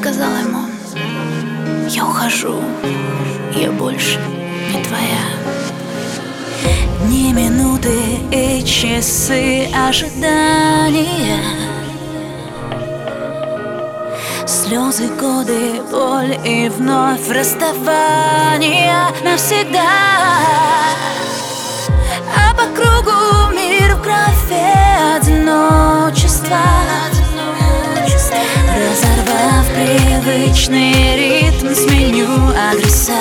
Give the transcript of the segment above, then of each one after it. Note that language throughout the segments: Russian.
Сказала ему, я ухожу, я больше не твоя. Не минуты и часы ожидания, Слезы, годы, боль и вновь расставания навсегда. Привычный ритм, сменю адреса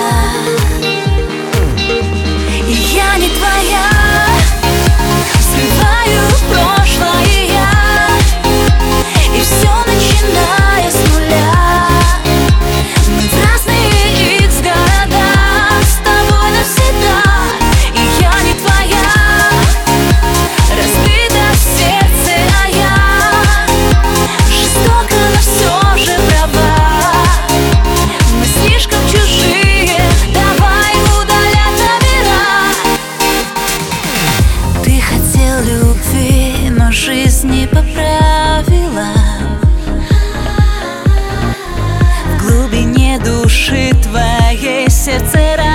жизнь не поправила В глубине души твоей сердце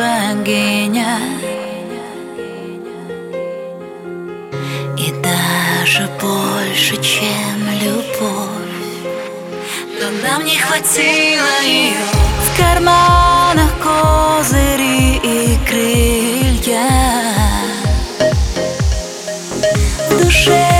богиня. И даже больше, чем любовь. Но нам не хватило ее В карманах козыри и крылья. В душе